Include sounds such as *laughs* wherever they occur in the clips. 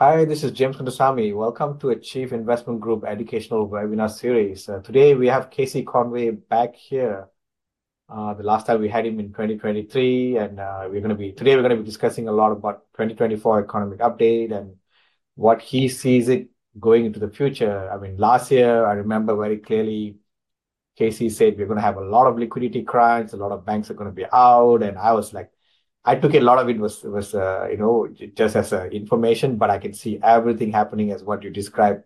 Hi, this is James Kandasamy. Welcome to Achieve Investment Group educational webinar series. Uh, today we have Casey Conway back here. Uh, the last time we had him in 2023, and uh, we're going to be today we're going to be discussing a lot about 2024 economic update and what he sees it going into the future. I mean, last year I remember very clearly. Casey said we're going to have a lot of liquidity crunch, a lot of banks are going to be out, and I was like, I took a lot of it was was uh, you know just as uh, information, but I can see everything happening as what you described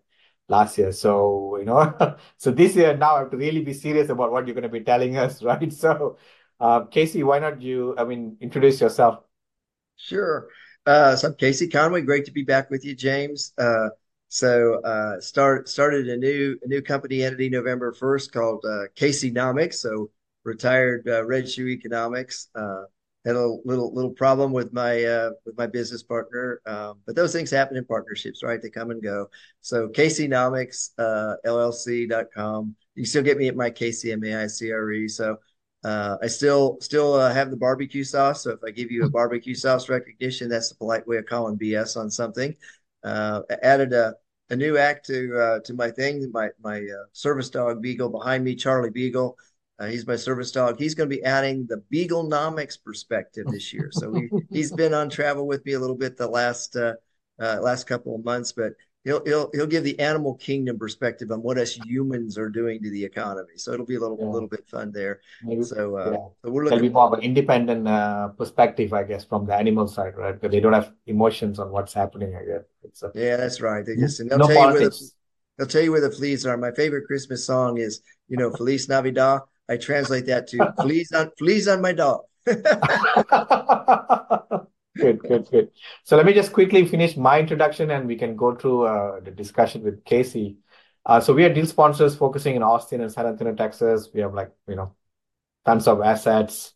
last year. So you know, *laughs* so this year now I have to really be serious about what you're going to be telling us, *laughs* right? So, uh, Casey, why not you? I mean, introduce yourself. Sure. Uh, so I'm Casey Conway. Great to be back with you, James. Uh, so uh, start started a new a new company entity November first called uh, Caseynomics. So retired uh, Red Shoe Economics. Had a little little problem with my uh, with my business partner. Um, but those things happen in partnerships, right? They come and go. So Caseynomics, uh, LLC.com. You can still get me at my KCMAICRE. So uh, I still still uh, have the barbecue sauce. So if I give you a barbecue sauce recognition, that's the polite way of calling BS on something. Uh, added a a new act to uh, to my thing. My my uh, service dog Beagle behind me, Charlie Beagle. Uh, he's my service dog. He's going to be adding the Beaglenomics perspective this year. So he, *laughs* he's been on travel with me a little bit the last uh, uh, last couple of months, but he'll he'll he'll give the animal kingdom perspective on what us humans are doing to the economy. So it'll be a little yeah. a little bit fun there. Maybe, so, uh, yeah. so we're looking. There'll be more of an independent uh, perspective, I guess, from the animal side, right? Because they don't have emotions on what's happening. I guess. A, yeah, that's right. They just and they'll no tell politics. you where the, they'll tell you where the fleas are. My favorite Christmas song is, you know, Feliz Navidad. I translate that to *laughs* fleas on fleas on my dog. *laughs* good, good, good. So let me just quickly finish my introduction, and we can go through uh, the discussion with Casey. Uh, so we are deal sponsors focusing in Austin and San Antonio, Texas. We have like you know tons of assets.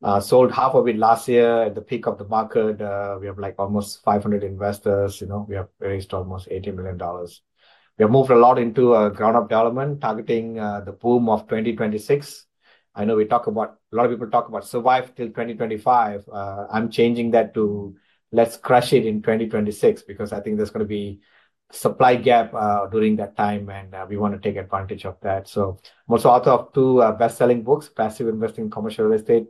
Uh, sold half of it last year at the peak of the market. Uh, we have like almost 500 investors. You know, we have raised almost 80 million dollars. We have moved a lot into uh, ground-up development, targeting uh, the boom of 2026. I know we talk about a lot of people talk about survive till 2025. Uh, I'm changing that to let's crush it in 2026 because I think there's going to be supply gap during that time, and we want to take advantage of that. So I'm also author of two best-selling books, Passive Investing in Commercial Real Estate.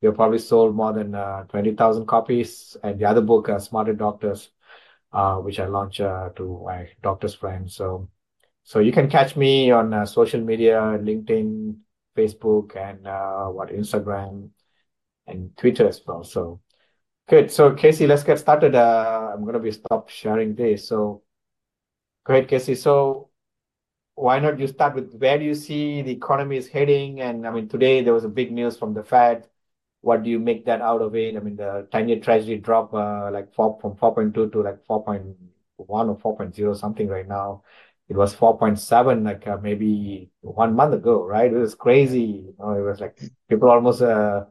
We have probably sold more than 20,000 copies, and the other book, Smarter Doctors, uh, which I launch uh, to my doctor's friends. So, so you can catch me on uh, social media, LinkedIn, Facebook, and uh, what Instagram and Twitter as well. So, good. So, Casey, let's get started. Uh, I'm to be stop sharing this. So, great, Casey. So, why not you start with where do you see the economy is heading? And I mean, today there was a big news from the Fed what do you make that out of it? I mean, the 10-year treasury dropped uh, like four, from 4.2 to like 4.1 or 4.0 something right now. It was 4.7 like uh, maybe one month ago, right? It was crazy. You know, it was like people almost, uh,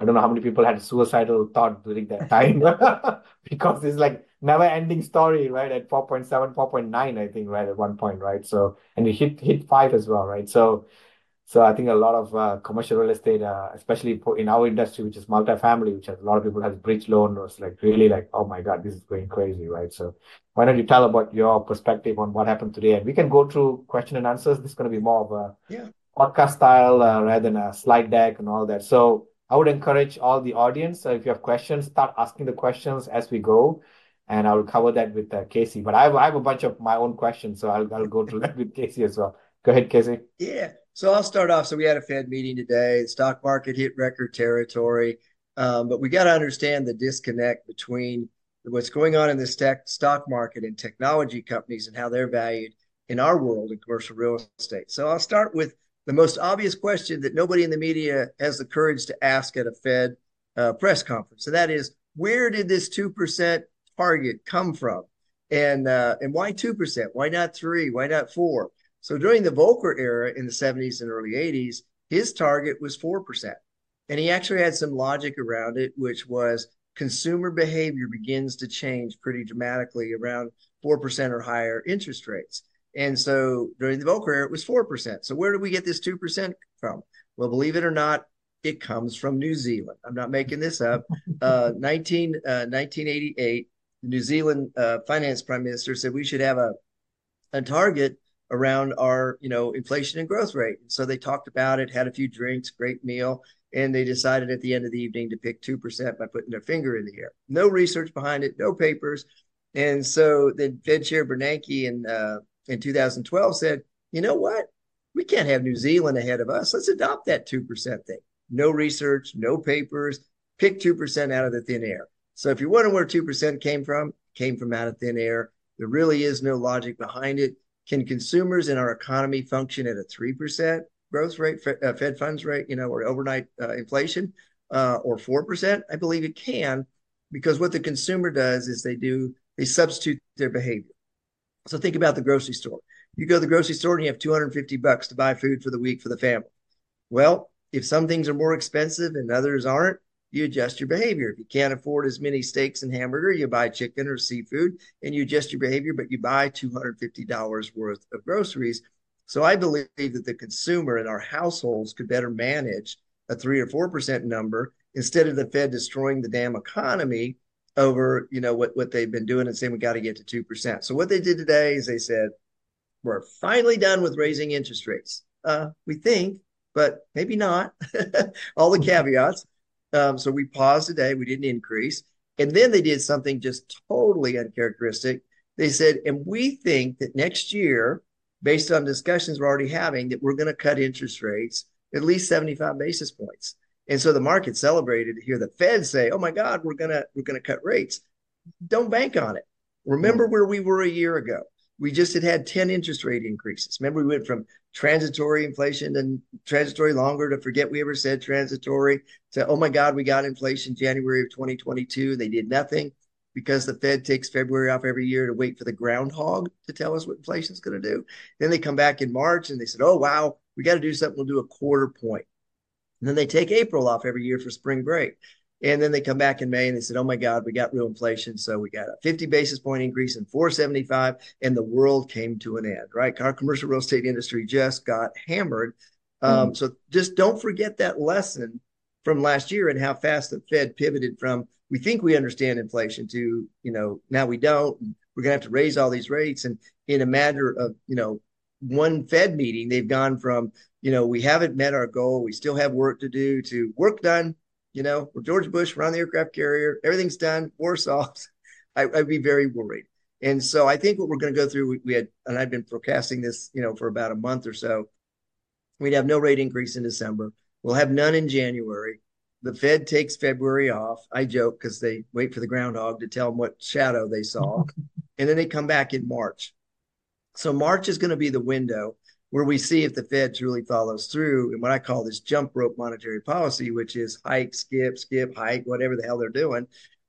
I don't know how many people had suicidal thought during that time *laughs* because it's like never ending story, right? At 4.7, 4.9, I think, right? At one point, right? So, and it hit, hit five as well, right? So, so I think a lot of uh, commercial real estate, uh, especially in our industry, which is multifamily, which has a lot of people has bridge loan, was like really like, oh my god, this is going crazy, right? So why don't you tell about your perspective on what happened today, and we can go through question and answers. This is going to be more of a yeah. podcast style uh, rather than a slide deck and all that. So I would encourage all the audience, if you have questions, start asking the questions as we go, and I will cover that with Casey. But I have a bunch of my own questions, so I'll go through that *laughs* with Casey as well. Go ahead, Casey. Yeah. So I'll start off. So we had a Fed meeting today. The stock market hit record territory. Um, but we got to understand the disconnect between what's going on in the stock market and technology companies and how they're valued in our world in commercial real estate. So I'll start with the most obvious question that nobody in the media has the courage to ask at a Fed uh, press conference. And that is, where did this 2% target come from? And uh, and why 2%? Why not 3? Why not 4%? So during the Volcker era in the 70s and early 80s, his target was 4%. And he actually had some logic around it, which was consumer behavior begins to change pretty dramatically around 4% or higher interest rates. And so during the Volcker era, it was 4%. So where do we get this 2% from? Well, believe it or not, it comes from New Zealand. I'm not making this up. Uh, 19, uh, 1988, the New Zealand uh, finance prime minister said we should have a, a target around our, you know, inflation and growth rate. So they talked about it, had a few drinks, great meal, and they decided at the end of the evening to pick 2% by putting their finger in the air. No research behind it, no papers. And so the Fed Chair Bernanke in, uh, in 2012 said, you know what? We can't have New Zealand ahead of us. Let's adopt that 2% thing. No research, no papers, pick 2% out of the thin air. So if you're wondering where 2% came from, came from out of thin air. There really is no logic behind it. Can consumers in our economy function at a 3%? growth rate, uh, Fed funds rate, you know, or overnight uh, inflation, uh, or 4%? I believe it can because what the consumer does is they do, they substitute their behavior. So think about the grocery store. You go to the grocery store and you have 250 bucks to buy food for the week for the family. Well, if some things are more expensive and others aren't, you adjust your behavior. If you can't afford as many steaks and hamburger, you buy chicken or seafood and you adjust your behavior, but you buy $250 worth of groceries so I believe that the consumer in our households could better manage a three or four percent number instead of the Fed destroying the damn economy over you know what what they've been doing and saying we got to get to two percent. So what they did today is they said we're finally done with raising interest rates. Uh, we think, but maybe not. *laughs* All the caveats. Um, so we paused today. We didn't increase, and then they did something just totally uncharacteristic. They said, and we think that next year based on discussions we're already having that we're going to cut interest rates at least 75 basis points. And so the market celebrated to hear the Fed say, "Oh my God, we're gonna we're gonna cut rates." Don't bank on it. Remember where we were a year ago. We just had had 10 interest rate increases. Remember, we went from transitory inflation and transitory longer to forget we ever said transitory to, oh my God, we got inflation January of 2022. They did nothing because the Fed takes February off every year to wait for the groundhog to tell us what inflation is going to do. Then they come back in March and they said, oh, wow, we got to do something. We'll do a quarter point. And then they take April off every year for spring break. And then they come back in May and they said, oh my God, we got real inflation. So we got a 50 basis point increase in 475 and the world came to an end, right? Our commercial real estate industry just got hammered. Mm. Um, so just don't forget that lesson from last year and how fast the Fed pivoted from we think we understand inflation to you know now we don't we're going to have to raise all these rates and in a matter of you know one fed meeting they've gone from you know we haven't met our goal we still have work to do to work done you know we're george bush we're on the aircraft carrier everything's done war solved *laughs* I, would be very worried and so i think what we're going to go through we, we had and i've been forecasting this you know for about a month or so we'd have no rate increase in december we'll have none in january the Fed takes February off. I joke because they wait for the groundhog to tell them what shadow they saw. *laughs* and then they come back in March. So March is going to be the window where we see if the Fed truly follows through and what I call this jump rope monetary policy, which is hike, skip, skip, hike, whatever the hell they're doing.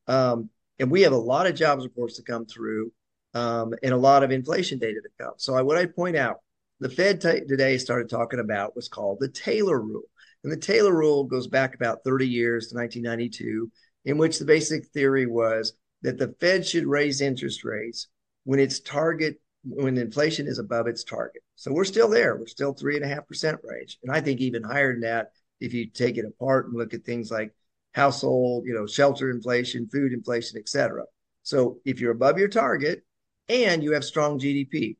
Um, and we have a lot of jobs reports to come through um, and a lot of inflation data to come. So I, what I point out, the Fed t- today started talking about was called the Taylor rule. And the Taylor rule goes back about 30 years to 1992, in which the basic theory was that the Fed should raise interest rates when its target, when inflation is above its target. So we're still there. We're still three and a half percent range. And I think even higher than that, if you take it apart and look at things like household, you know, shelter inflation, food inflation, et cetera. So if you're above your target and you have strong GDP,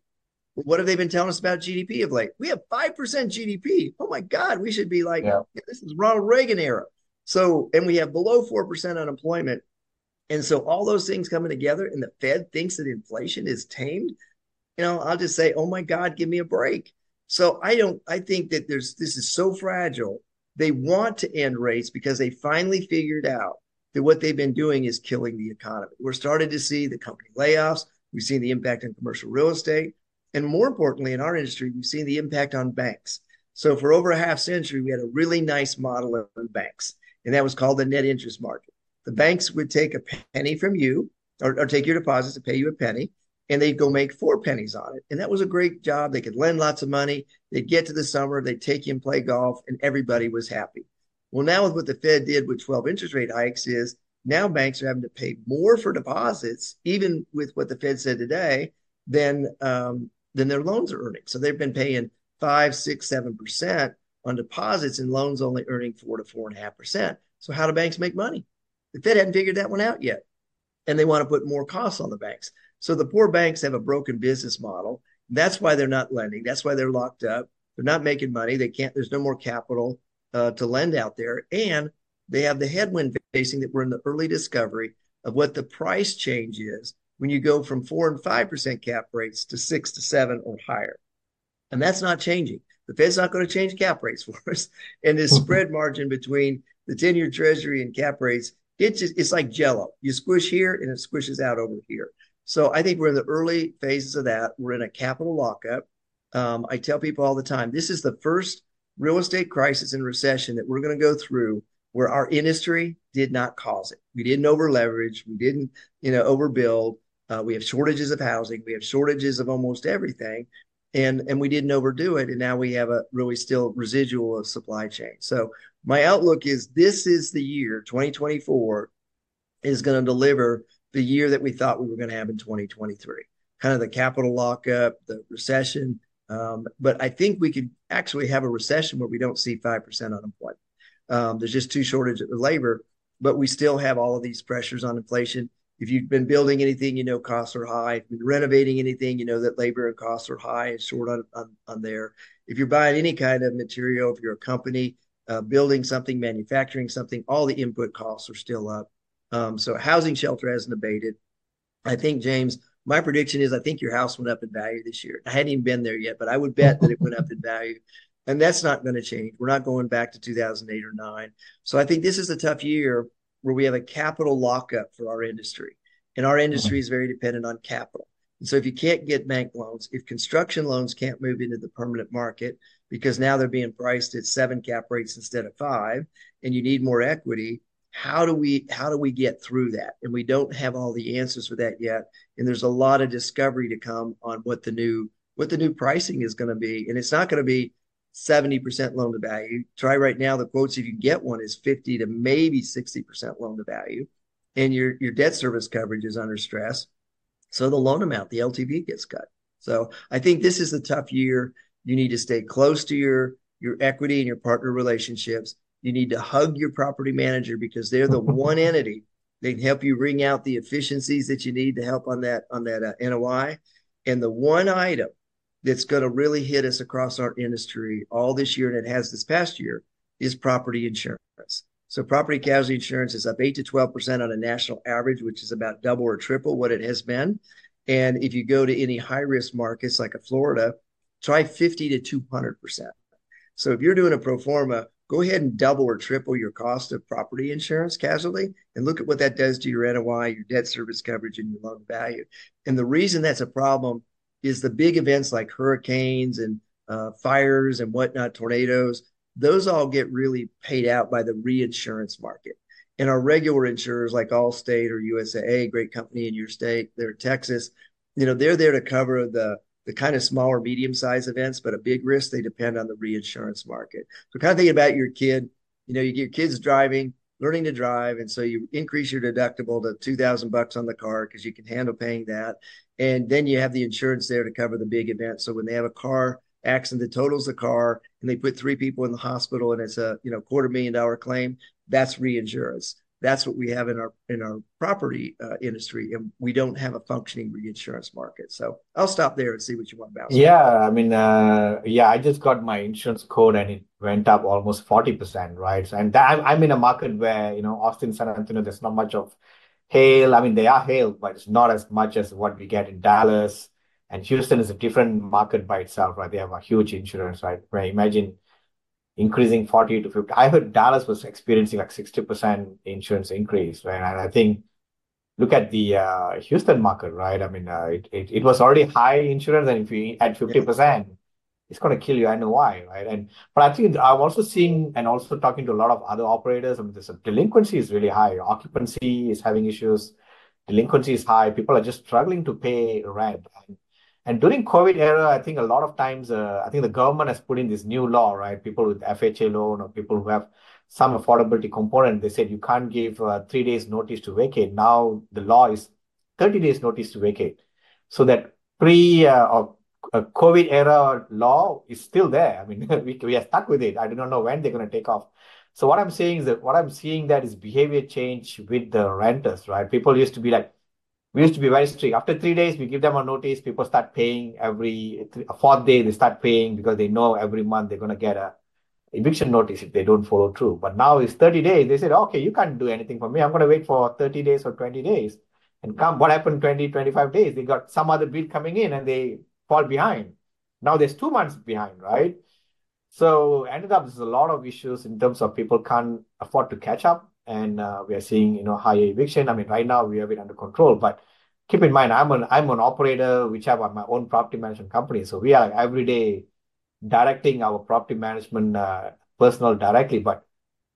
what have they been telling us about GDP of late? We have 5% GDP. Oh my God, we should be like, yeah. this is Ronald Reagan era. So, and we have below 4% unemployment. And so all those things coming together and the Fed thinks that inflation is tamed, you know, I'll just say, oh my God, give me a break. So I don't, I think that there's, this is so fragile. They want to end rates because they finally figured out that what they've been doing is killing the economy. We're starting to see the company layoffs. We've seen the impact on commercial real estate. And more importantly, in our industry, we've seen the impact on banks. So for over a half century, we had a really nice model of banks, and that was called the net interest market. The banks would take a penny from you or, or take your deposits and pay you a penny, and they'd go make four pennies on it. And that was a great job. They could lend lots of money. They'd get to the summer, they'd take you and play golf, and everybody was happy. Well, now with what the Fed did with 12 interest rate hikes is now banks are having to pay more for deposits, even with what the Fed said today, than um, than their loans are earning. So they've been paying five, six, seven percent on deposits, and loans only earning four to four and a half percent. So how do banks make money? The Fed hadn't figured that one out yet, and they want to put more costs on the banks. So the poor banks have a broken business model. That's why they're not lending. That's why they're locked up. They're not making money. They can't. There's no more capital uh, to lend out there, and they have the headwind facing that we're in the early discovery of what the price change is when you go from four and five percent cap rates to six to seven or higher. And that's not changing. The Fed's not going to change cap rates *laughs* for us. And this spread margin between the 10 year treasury and cap rates, it's just, it's like jello. You squish here and it squishes out over here. So I think we're in the early phases of that. We're in a capital lockup. Um, I tell people all the time this is the first real estate crisis and recession that we're going to go through where our industry did not cause it. We didn't over leverage. We didn't, you know, overbuild. Uh, we have shortages of housing. We have shortages of almost everything, and and we didn't overdo it. And now we have a really still residual of supply chain. So my outlook is this is the year 2024 is going to deliver the year that we thought we were going to have in 2023. Kind of the capital lockup, the recession. Um, but I think we could actually have a recession where we don't see five percent unemployment. Um, there's just too shortage of labor, but we still have all of these pressures on inflation if you've been building anything, you know costs are high. If you've been renovating anything, you know that labor and costs are high and short on, on, on there. If you're buying any kind of material, if you're a company uh, building something, manufacturing something, all the input costs are still up. Um, so housing shelter hasn't abated. I think, James, my prediction is I think your house went up in value this year. I hadn't even been there yet, but I would bet that it went up in value. And that's not going to change. We're not going back to 2008 or 9. So I think this is a tough year where we have a capital lockup for our industry. And our industry is very dependent on capital. And so if you can't get bank loans, if construction loans can't move into the permanent market because now they're being priced at seven cap rates instead of five, and you need more equity, how do we how do we get through that? And we don't have all the answers for that yet. And there's a lot of discovery to come on what the new what the new pricing is going to be. And it's not going to be 70% loan to value. Try right now, the quotes, if you get one, is 50 to maybe 60% loan to value. And your, your debt service coverage is under stress. So the loan amount, the LTV gets cut. So I think this is a tough year. You need to stay close to your, your equity and your partner relationships. You need to hug your property manager because they're the *laughs* one entity they can help you wring out the efficiencies that you need to help on that on that uh, NOI. And the one item that's going to really hit us across our industry all this year, and it has this past year, is property insurance. So property casualty insurance is up 8 to 12% on a national average, which is about double or triple what it has been. And if you go to any high risk markets like a Florida, try 50 to 200%. So if you're doing a pro forma, go ahead and double or triple your cost of property insurance casualty and look at what that does to your NOI, your debt service coverage, and your loan value. And the reason that's a problem is the big events like hurricanes and uh, fires and whatnot, tornadoes, those all get really paid out by the reinsurance market. And our regular insurers like Allstate or USAA, great company in your state, they're Texas, you know, they're there to cover the the kind of smaller, medium sized events, but a big risk, they depend on the reinsurance market. So kind of thinking about your kid, you know, you get your kids driving, learning to drive. And so you increase your deductible to 2000 bucks on the car because you can handle paying that. And then you have the insurance there to cover the big event. So when they have a car accident that totals the car and they put three people in the hospital and it's a, you know, quarter million dollar claim, that's reinsurance. That's what we have in our in our property uh, industry, and we don't have a functioning reinsurance market. So I'll stop there and see what you want about. Yeah, I mean, uh, yeah, I just got my insurance code and it went up almost forty percent, right? And that, I'm in a market where you know Austin, San Antonio, there's not much of hail. I mean, they are hail, but it's not as much as what we get in Dallas. And Houston is a different market by itself, right? They have a huge insurance, right? Where imagine increasing 40 to 50. I heard Dallas was experiencing like 60% insurance increase, right? And I think look at the uh, Houston market, right? I mean, uh, it, it, it was already high insurance, and if you add 50%, it's going to kill you. I know why, right? And but I think I'm also seeing and also talking to a lot of other operators. I mean, this delinquency is really high. Occupancy is having issues. Delinquency is high. People are just struggling to pay rent. And and during COVID era, I think a lot of times, uh, I think the government has put in this new law, right? People with FHA loan or people who have some affordability component, they said you can't give uh, three days notice to vacate. Now the law is 30 days notice to vacate. So that pre uh, or uh, COVID era law is still there. I mean, *laughs* we, we are stuck with it. I do not know when they're going to take off. So what I'm saying is that what I'm seeing that is behavior change with the renters, right? People used to be like, we used to be very strict. After three days, we give them a notice. People start paying every fourth day. They start paying because they know every month they're going to get a eviction notice if they don't follow through. But now it's 30 days. They said, okay, you can't do anything for me. I'm going to wait for 30 days or 20 days. And come, what happened 20, 25 days? They got some other bill coming in and they fall behind. Now there's two months behind, right? So ended up there's a lot of issues in terms of people can't afford to catch up and uh, we are seeing you know higher eviction. I mean, right now we have it under control, but keep in mind, I'm an I'm an operator which have my own property management company, so we are every day directing our property management uh, personnel directly. But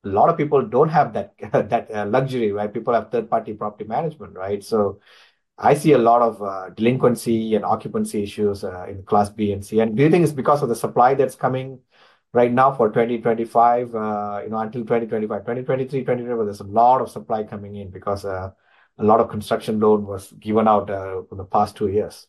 a lot of people don't have that *laughs* that uh, luxury, right? People have third party property management, right? So I see a lot of uh, delinquency and occupancy issues uh, in Class B and C. And do you think it's because of the supply that's coming? Right now for 2025, uh, you know, until 2025, 2023, 2024, there's a lot of supply coming in because uh, a lot of construction loan was given out uh, for the past two years.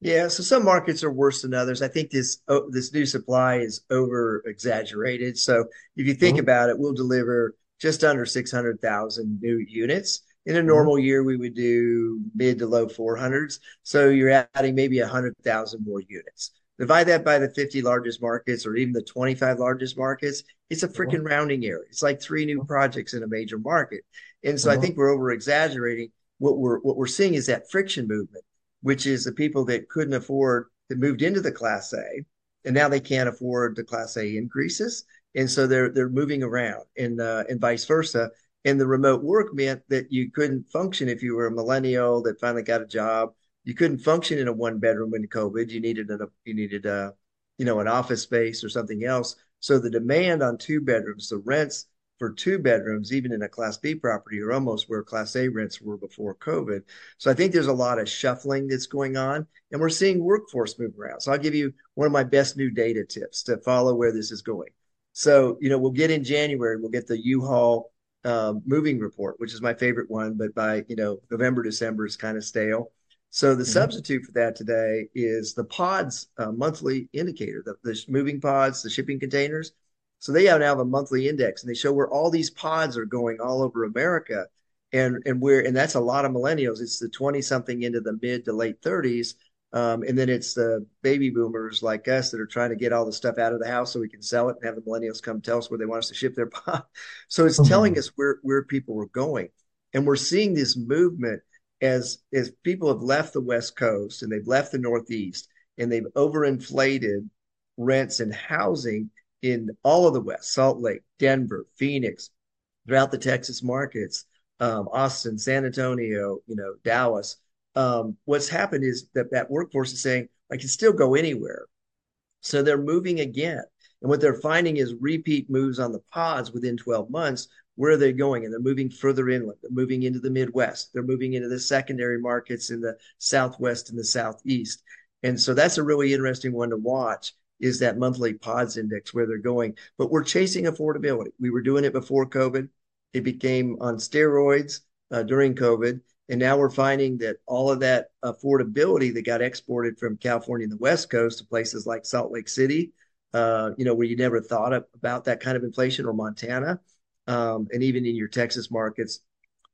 Yeah, so some markets are worse than others. I think this oh, this new supply is over exaggerated. So if you think mm-hmm. about it, we'll deliver just under 600,000 new units. In a mm-hmm. normal mm-hmm. year, we would do mid to low 400s. So you're adding maybe 100,000 more units. Divide that by the 50 largest markets or even the 25 largest markets, it's a uh-huh. freaking rounding error. It's like three new uh-huh. projects in a major market. And so I uh-huh. think we're over exaggerating. What we're what we're seeing is that friction movement, which is the people that couldn't afford that moved into the class A and now they can't afford the class A increases. And so they're they're moving around and uh, and vice versa. And the remote work meant that you couldn't function if you were a millennial that finally got a job you couldn't function in a one bedroom in COVID. You needed a you needed a you know an office space or something else. So the demand on two bedrooms, the rents for two bedrooms, even in a Class B property, are almost where Class A rents were before COVID. So I think there's a lot of shuffling that's going on, and we're seeing workforce move around. So I'll give you one of my best new data tips to follow where this is going. So you know we'll get in January, we'll get the U-Haul um, moving report, which is my favorite one, but by you know November, December is kind of stale. So the mm-hmm. substitute for that today is the pods uh, monthly indicator, the, the, moving pods, the shipping containers. So they have now have a monthly index, and they show where all these pods are going all over America, and and where and that's a lot of millennials. It's the twenty something into the mid to late thirties, um, and then it's the baby boomers like us that are trying to get all the stuff out of the house so we can sell it and have the millennials come tell us where they want us to ship their *laughs* pod. So it's mm-hmm. telling us where where people are going, and we're seeing this movement as as people have left the West Coast and they've left the Northeast and they've overinflated rents and housing in all of the West, Salt Lake, Denver, Phoenix, throughout the Texas markets, um, Austin, San Antonio, you know, Dallas. Um, what's happened is that that workforce is saying, I can still go anywhere. So they're moving again. And what they're finding is repeat moves on the pods within 12 months where are they going? And they're moving further inland. They're moving into the Midwest. They're moving into the secondary markets in the Southwest and the Southeast. And so that's a really interesting one to watch is that monthly pods index where they're going. But we're chasing affordability. We were doing it before COVID. It became on steroids uh, during COVID. And now we're finding that all of that affordability that got exported from California and the West Coast to places like Salt Lake City, uh, you know, where you never thought of, about that kind of inflation or Montana, um, and even in your Texas markets,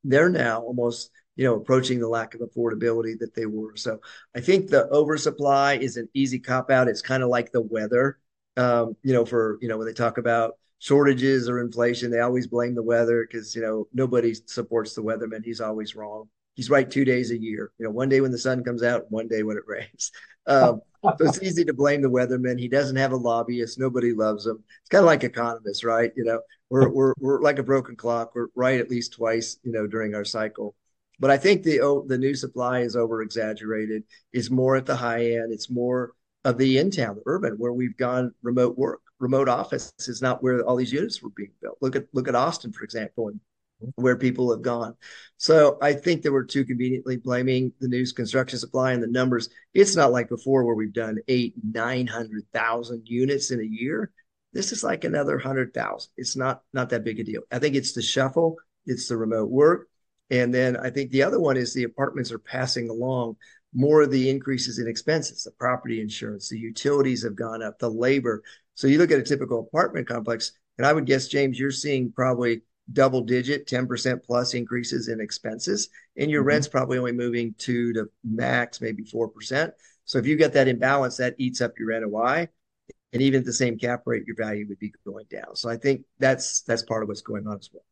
they're now almost you know approaching the lack of affordability that they were. So I think the oversupply is an easy cop out. It's kind of like the weather, um, you know, for you know when they talk about shortages or inflation, they always blame the weather because you know nobody supports the weatherman. He's always wrong. He's right two days a year. You know, one day when the sun comes out, one day when it rains. Um, so it's easy to blame the weatherman. He doesn't have a lobbyist. Nobody loves him. It's kind of like economists, right? You know, we're we're we're like a broken clock. We're right at least twice, you know, during our cycle. But I think the oh, the new supply is over exaggerated. It's more at the high end. It's more of the in town, the urban, where we've gone remote work. Remote office is not where all these units were being built. Look at look at Austin, for example, and where people have gone. So I think that we're too conveniently blaming the news construction supply and the numbers. It's not like before where we've done eight, nine hundred thousand units in a year. This is like another hundred thousand. It's not not that big a deal. I think it's the shuffle, it's the remote work, and then I think the other one is the apartments are passing along more of the increases in expenses, the property insurance, the utilities have gone up, the labor. So you look at a typical apartment complex, and I would guess, James, you're seeing probably double digit 10% plus increases in expenses. And your mm-hmm. rent's probably only moving two to max maybe 4% so if you get that imbalance that eats up your NOI and even at the same cap rate your value would be going down. So i think that's that's part of what's going on as well.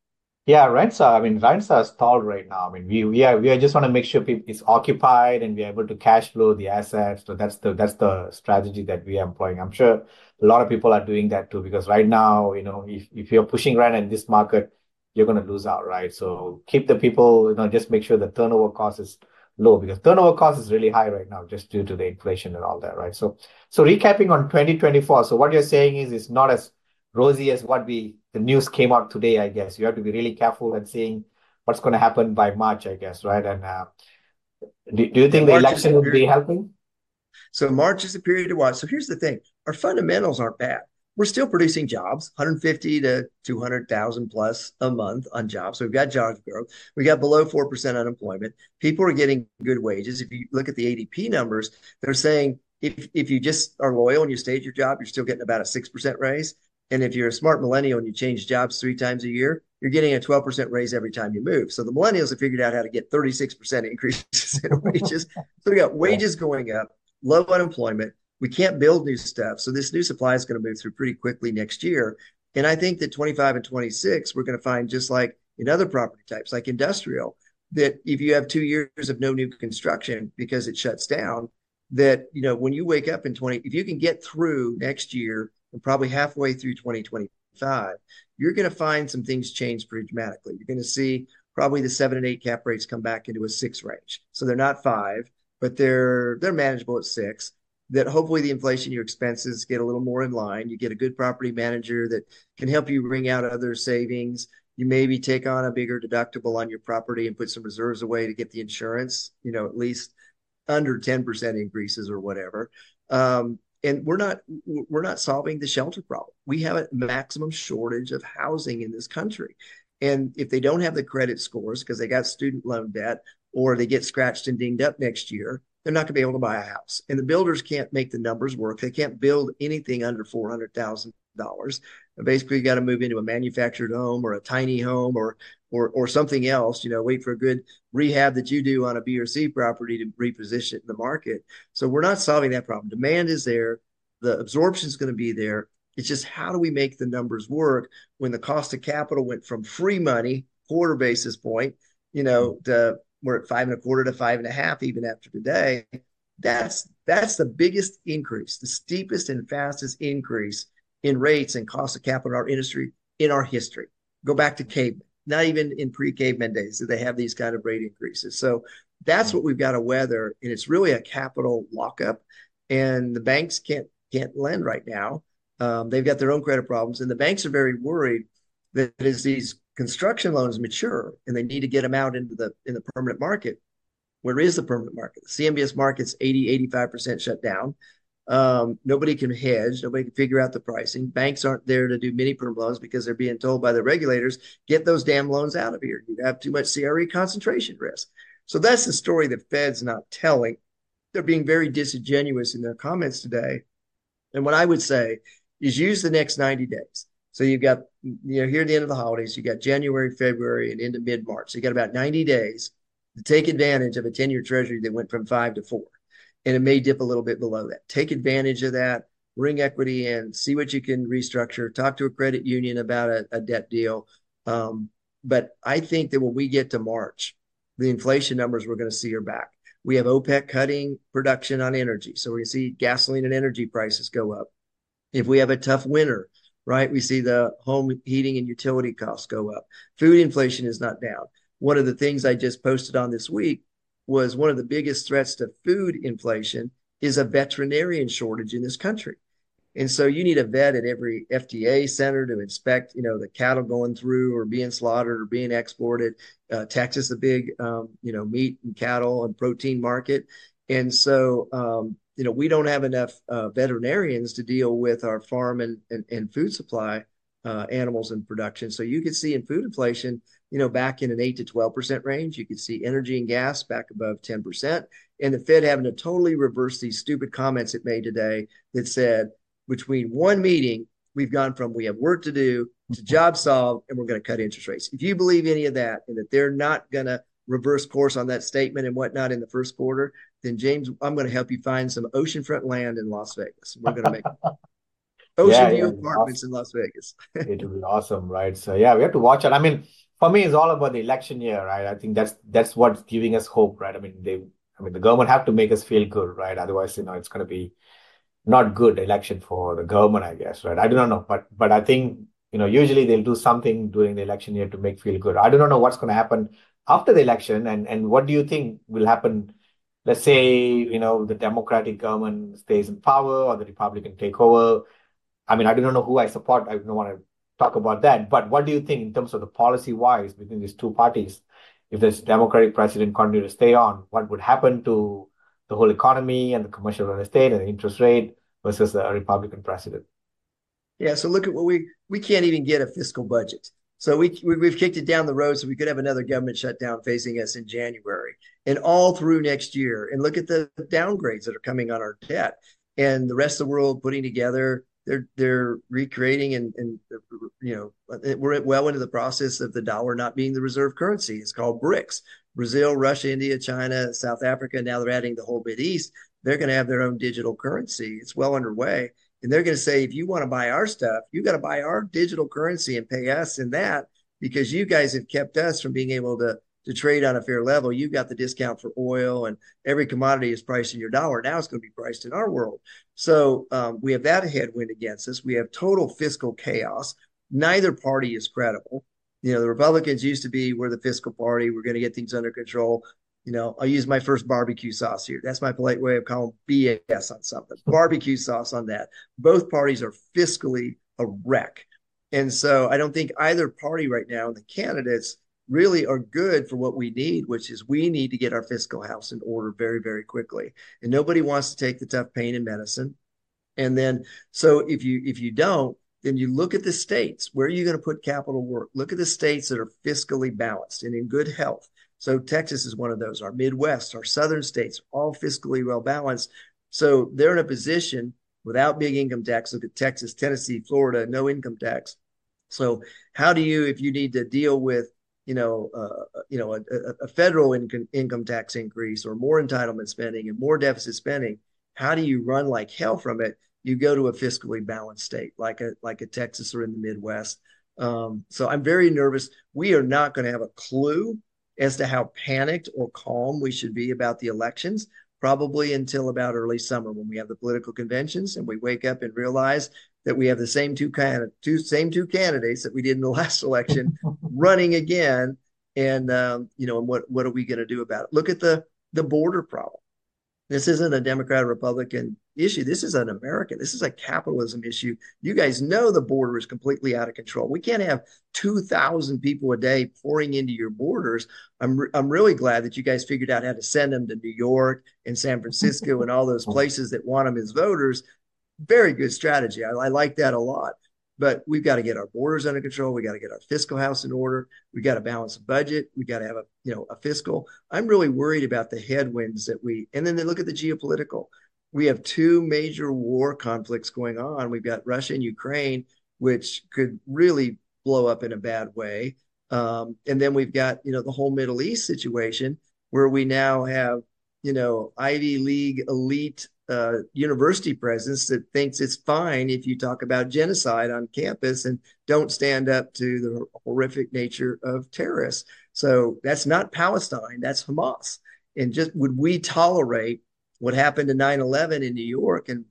Yeah rents are i mean rents are stalled right now. I mean we we are we are just want to make sure people, it's occupied and we're able to cash flow the assets. So that's the that's the strategy that we are employing. I'm sure a lot of people are doing that too because right now you know if, if you're pushing rent in this market you're going to lose out, right? So keep the people, you know, just make sure the turnover cost is low because turnover cost is really high right now just due to the inflation and all that, right? So, so recapping on 2024. So what you're saying is it's not as rosy as what we the news came out today. I guess you have to be really careful and seeing what's going to happen by March, I guess, right? And uh, do, do you think the election would be helping? So March is a period to watch. So here's the thing: our fundamentals aren't bad we're still producing jobs 150 to 200,000 plus a month on jobs. So we've got jobs growth. We got below 4% unemployment. People are getting good wages. If you look at the ADP numbers, they're saying if, if you just are loyal and you stay at your job, you're still getting about a 6% raise. And if you're a smart millennial and you change jobs three times a year, you're getting a 12% raise every time you move. So the millennials have figured out how to get 36% increases *laughs* in wages. so we got wages going up, low unemployment, we can't build new stuff. So this new supply is going to move through pretty quickly next year. And I think that 25 and 26, we're going to find just like in other property types, like industrial, that if you have two years of no new construction because it shuts down, that you know when you wake up in 20, if you can get through next year and probably halfway through 2025, you're going to find some things change pretty dramatically. You're going to see probably the seven and eight cap rates come back into a six range. So they're not five, but they're they're manageable at six that hopefully the inflation your expenses get a little more in line. You get a good property manager that can help you bring out other savings. You maybe take on a bigger deductible on your property and put some reserves away to get the insurance you know at least under 10% increases or whatever. Um, and we're not we're not solving the shelter problem. We have a maximum shortage of housing in this country. And if they don't have the credit scores because they got student loan debt or they get scratched and dinged up next year they're not going to be able to buy a house. And the builders can't make the numbers work. They can't build anything under four hundred thousand dollars. Basically, you got to move into a manufactured home or a tiny home or or or something else. You know, wait for a good rehab that you do on a B or C property to reposition it in the market. So we're not solving that problem. Demand is there. The absorption is going to be there. It's just how do we make the numbers work when the cost of capital went from free money, quarter basis point, you know, to we're at five and a quarter to five and a half even after today. That's that's the biggest increase, the steepest and fastest increase in rates and cost of capital in our industry in our history. Go back to caveman. Not even in pre-caveman days did they have these kind of rate increases. So that's what we've got to weather, and it's really a capital lockup. And the banks can't can't lend right now. Um, they've got their own credit problems, and the banks are very worried that as these construction loans mature and they need to get them out into the in the permanent market where is the permanent market? The cmbs market's 80 85% shut down. Um, nobody can hedge nobody can figure out the pricing. Banks aren't there to do mini perm loans because they're being told by the regulators get those damn loans out of here. You have too much cre concentration risk. So that's the story that fed's not telling. They're being very disingenuous in their comments today. And what i would say is use the next 90 days. So you've got, you know, here at the end of the holidays, you got January, February, and into mid March. So you got about 90 days to take advantage of a 10 year treasury that went from five to four. And it may dip a little bit below that. Take advantage of that, bring equity in, see what you can restructure, talk to a credit union about a, a debt deal. Um, but I think that when we get to March, the inflation numbers we're going to see are back. We have OPEC cutting production on energy. So we're going to see gasoline and energy prices go up. If we have a tough winter, right, we see the home heating and utility costs go up. Food inflation is not down. One of the things I just posted on this week was one of the biggest threats to food inflation is a veterinarian shortage in this country. And so you need a vet at every FDA center to inspect, you know, the cattle going through or being slaughtered or being exported. Uh, Texas, a big, um, you know, meat and cattle and protein market. And so, um, you know, we don't have enough uh, veterinarians to deal with our farm and, and, and food supply uh, animals in production. So you could see in food inflation, you know, back in an 8 to 12% range. You could see energy and gas back above 10%. And the Fed having to totally reverse these stupid comments it made today that said, between one meeting, we've gone from we have work to do to job solved, and we're going to cut interest rates. If you believe any of that and that they're not going to reverse course on that statement and whatnot in the first quarter, then James, I'm going to help you find some oceanfront land in Las Vegas. We're going to make *laughs* *laughs* ocean yeah, view apartments awesome. in Las Vegas. *laughs* it will be awesome, right? So yeah, we have to watch it. I mean, for me, it's all about the election year, right? I think that's that's what's giving us hope, right? I mean, they, I mean, the government have to make us feel good, right? Otherwise, you know, it's going to be not good election for the government, I guess, right? I do not know, but but I think you know usually they'll do something during the election year to make feel good. I do not know what's going to happen after the election, and and what do you think will happen? Let's say you know the Democratic government stays in power or the Republican take over. I mean, I do not know who I support. I don't want to talk about that. But what do you think in terms of the policy wise between these two parties? If this Democratic president continue to stay on, what would happen to the whole economy and the commercial real estate and the interest rate versus a Republican president. Yeah, so look at what we we can't even get a fiscal budget. So we, we have kicked it down the road so we could have another government shutdown facing us in January and all through next year. And look at the downgrades that are coming on our debt and the rest of the world putting together. They're they're recreating and and you know we're well into the process of the dollar not being the reserve currency. It's called BRICS, Brazil, Russia, India, China, South Africa. Now they're adding the whole Mid East. They're going to have their own digital currency. It's well underway. And they're going to say, if you want to buy our stuff, you got to buy our digital currency and pay us in that because you guys have kept us from being able to, to trade on a fair level. you've got the discount for oil and every commodity is priced in your dollar. Now it's going to be priced in our world. So um, we have that headwind against us. We have total fiscal chaos. Neither party is credible you know, the Republicans used to be we're the fiscal party, we're going to get things under control. You know, I'll use my first barbecue sauce here. That's my polite way of calling BS on something. Barbecue sauce on that. Both parties are fiscally a wreck. And so I don't think either party right now, and the candidates really are good for what we need, which is we need to get our fiscal house in order very, very quickly. And nobody wants to take the tough pain in medicine. And then, so if you if you don't, then you look at the states. Where are you going to put capital work? Look at the states that are fiscally balanced and in good health. So texas is one of those. Our midwest our southern states all fiscally well balanced. So they're in a position without big income tax. Look at texas tennessee florida no income tax. So how do you if you need to deal with you know uh, you know a, a federal income, income tax increase or more entitlement spending and more deficit spending how do you run like hell from it you go to a fiscally balanced state like a like a Texas or in the Midwest. Um, so I'm very nervous. We are not going to have a clue as to how panicked or calm we should be about the elections, probably until about early summer when we have the political conventions and we wake up and realize that we have the same two kind two same two candidates that we did in the *laughs* last election running again. And um, you know, and what what are we going to do about it? Look at the the border problem. This isn't a Democrat Republican issue. This is an American. This is a capitalism issue. You guys know the border is completely out of control. We can't have 2,000 people a day pouring into your borders. I'm, re- I'm really glad that you guys figured out how to send them to New York and San Francisco and all those *laughs* places that want them as voters. Very good strategy. I, I like that a lot but we've got to get our borders under control. We got to get our fiscal house in order. We got to balance a budget. We got to have a you know a fiscal. I'm really worried about the headwinds that we. And then they look at the geopolitical. We have two major war conflicts going on. We've got Russia and Ukraine which could really blow up in a bad way. Um, and then we've got, you know, the whole Middle East situation where we now have, you know, Ivy League elite uh, university presence that thinks it's fine if you talk about genocide on campus and don't stand up to the horrific nature of terrorists. So that's not Palestine, that's Hamas. And just would we tolerate what happened to 9 11 in New York and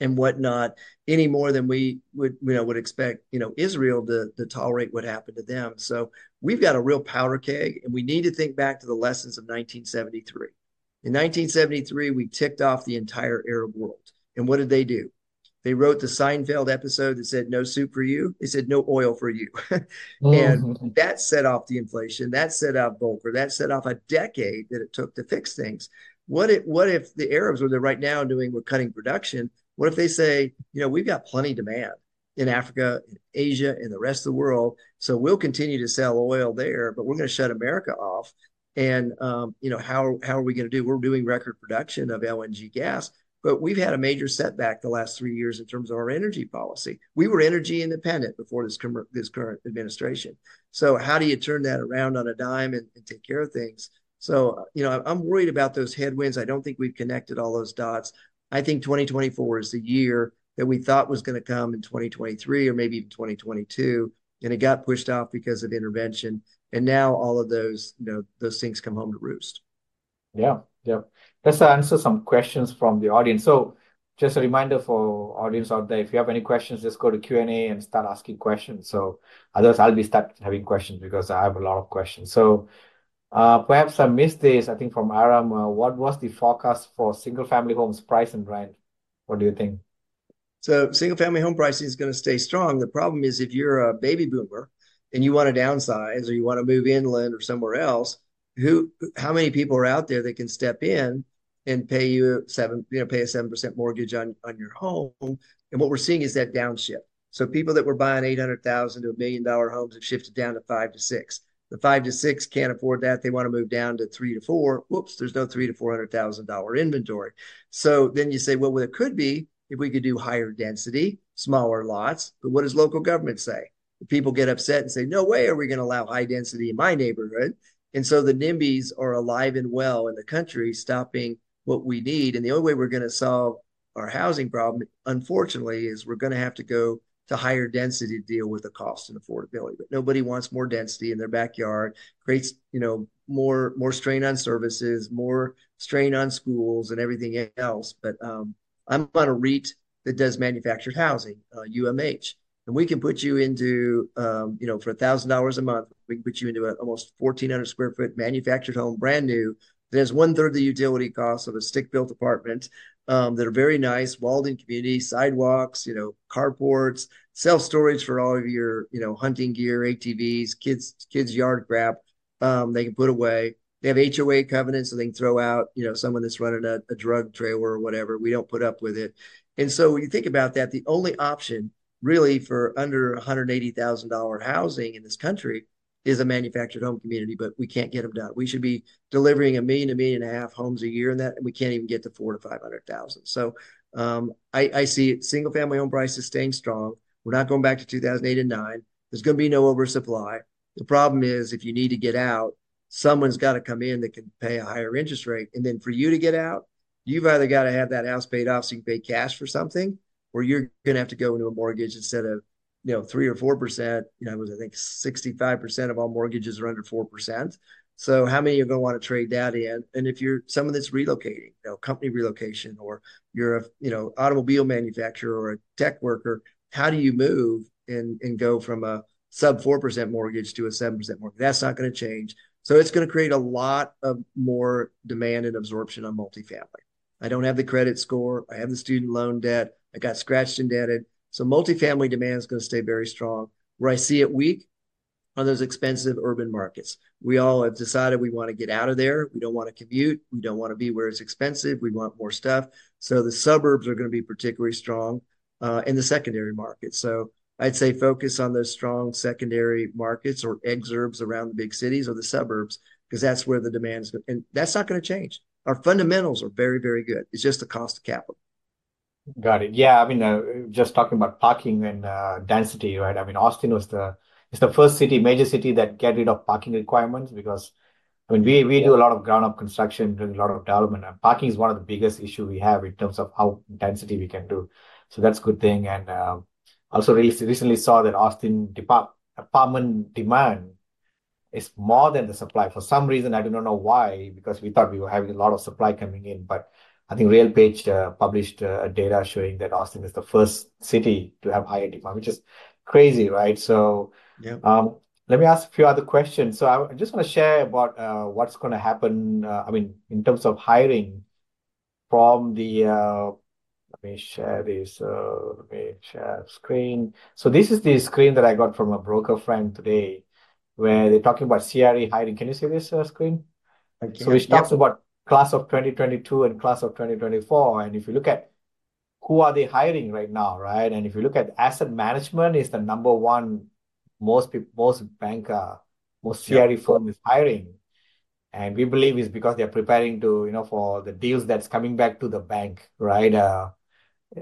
and whatnot any more than we would you know would expect you know Israel to, to tolerate what happened to them. So we've got a real powder keg, and we need to think back to the lessons of 1973. In 1973, we ticked off the entire Arab world, and what did they do? They wrote the Seinfeld episode that said "No soup for you." They said "No oil for you," *laughs* and mm-hmm. that set off the inflation. That set off Volcker. That set off a decade that it took to fix things. What if what if the Arabs were there right now doing we're cutting production? What if they say, you know, we've got plenty demand in Africa, in Asia, and the rest of the world. So we'll continue to sell oil there, but we're going to shut America off. And um, you know, how how are we going to do? We're doing record production of LNG gas, but we've had a major setback the last three years in terms of our energy policy. We were energy independent before this com- this current administration. So how do you turn that around on a dime and, and take care of things? So you know, I'm worried about those headwinds. I don't think we've connected all those dots. I think 2024 is the year that we thought was going to come in 2023 or maybe even 2022, and it got pushed off because of intervention. And now all of those, you know, those things come home to roost. Yeah, yeah. Let's answer some questions from the audience. So, just a reminder for audience out there: if you have any questions, just go to Q and A and start asking questions. So, otherwise, I'll be start having questions because I have a lot of questions. So, uh, perhaps I missed this, I think from Aram. Uh, what was the forecast for single-family homes price and rent? What do you think? So single-family home pricing is going to stay strong. The problem is if you're a baby boomer and you want to downsize or you want to move inland or somewhere else, who how many people are out there that can step in and pay you seven, you know, pay a seven percent mortgage on on your home? And what we're seeing is that downshift. So people that were buying eight hundred thousand to a million dollar homes have shifted down to five to six the five to six can't afford that. They want to move down to three to four. Whoops, there's no three to four hundred thousand dollar inventory. So then you say, well, well, it could be if we could do higher density, smaller lots. But what does local government say? People get upset and say, no way are we going to allow high density in my neighborhood. And so the NIMBYs are alive and well in the country, stopping what we need. And the only way we're going to solve our housing problem, unfortunately, is we're going to have to go to higher density to deal with the cost and affordability. But nobody wants more density in their backyard, creates, you know, more more strain on services, more strain on schools and everything else. But um, I'm on a REIT that does manufactured housing, uh, UMH, and we can put you into, um, you know, for a thousand dollars a month, we can put you into a almost 1,400 square foot manufactured home, brand new, that has one third the utility costs of a stick built apartment um, that are very nice, walled-in community, sidewalks, you know, carports, self-storage for all of your, you know, hunting gear, ATVs, kids, kids yard crap. Um, they can put away. They have HOA covenants, so they can throw out, you know, someone that's running a, a drug trailer or whatever. We don't put up with it. And so when you think about that, the only option really for under $180,000 housing in this country is a manufactured home community, but we can't get them done. We should be delivering a million, a million and a half homes a year, and that and we can't even get to four to five hundred thousand. So um, I, I, see single family home prices staying strong. We're not going back to 2008 and nine. There's going to be no oversupply. The problem is if you need to get out, someone's got to come in that can pay a higher interest rate, and then for you to get out, you've either got to have that house paid off so you can pay cash for something, or you're going to have to go into a mortgage instead of you know three or four percent you know it was i think 65 percent of all mortgages are under four percent. So how many are going to want to trade that in? And if you're someone that's relocating you know company relocation or you're a you know automobile manufacturer or a tech worker how do you move and and go from a sub 4% mortgage to a 7% mortgage? That's not going to change. So it's going to create a lot of more demand and absorption on multifamily. I don't have the credit score. I have the student loan debt i got scratched and dented. so multifamily demand is going to stay very strong. Where I see it weak on those expensive urban markets. We all have decided we want to get out of there. We don't want to commute. We don't want to be where it's expensive. We want more stuff. So the suburbs are going to be particularly strong uh, in the secondary market. So I'd say focus on those strong secondary markets or exurbs around the big cities or the suburbs because that's where the demand is. And that's not going to change. Our fundamentals are very, very good. It's just the cost of capital. Got it. Yeah, I mean, uh, just talking about parking and uh, density, right? I mean, Austin was the it's the first city, major city that get rid of parking requirements because I mean, we we do a lot of ground up construction, doing a lot of development, and parking is one of the biggest issue we have in terms of how density we can do. So that's a good thing. And uh, also really recently saw that Austin depart apartment demand is more than the supply. For some reason, I do not know why, because we thought we were having a lot of supply coming in, but I think RealPage uh, published uh, data showing that Austin is the first city to have higher demand, which is crazy, right? So, Yeah. um, let me ask a few other questions. So I just want to share about uh, what's going to happen, uh, I mean, in terms of hiring from the, uh, let me share this, uh, let me share screen. So this is the screen that I got from a broker friend today, where they're talking about CRE hiring. Can you see this screen? So which Yep. talks about class of 2022 and class of 2024. And if you look at who are they hiring right now, right? And if you look at asset management is the number one most people, most banker, most Yep. CRE firm is hiring. And we believe it's because they're preparing to, you know, for the deals that's coming back to the bank, right? Uh,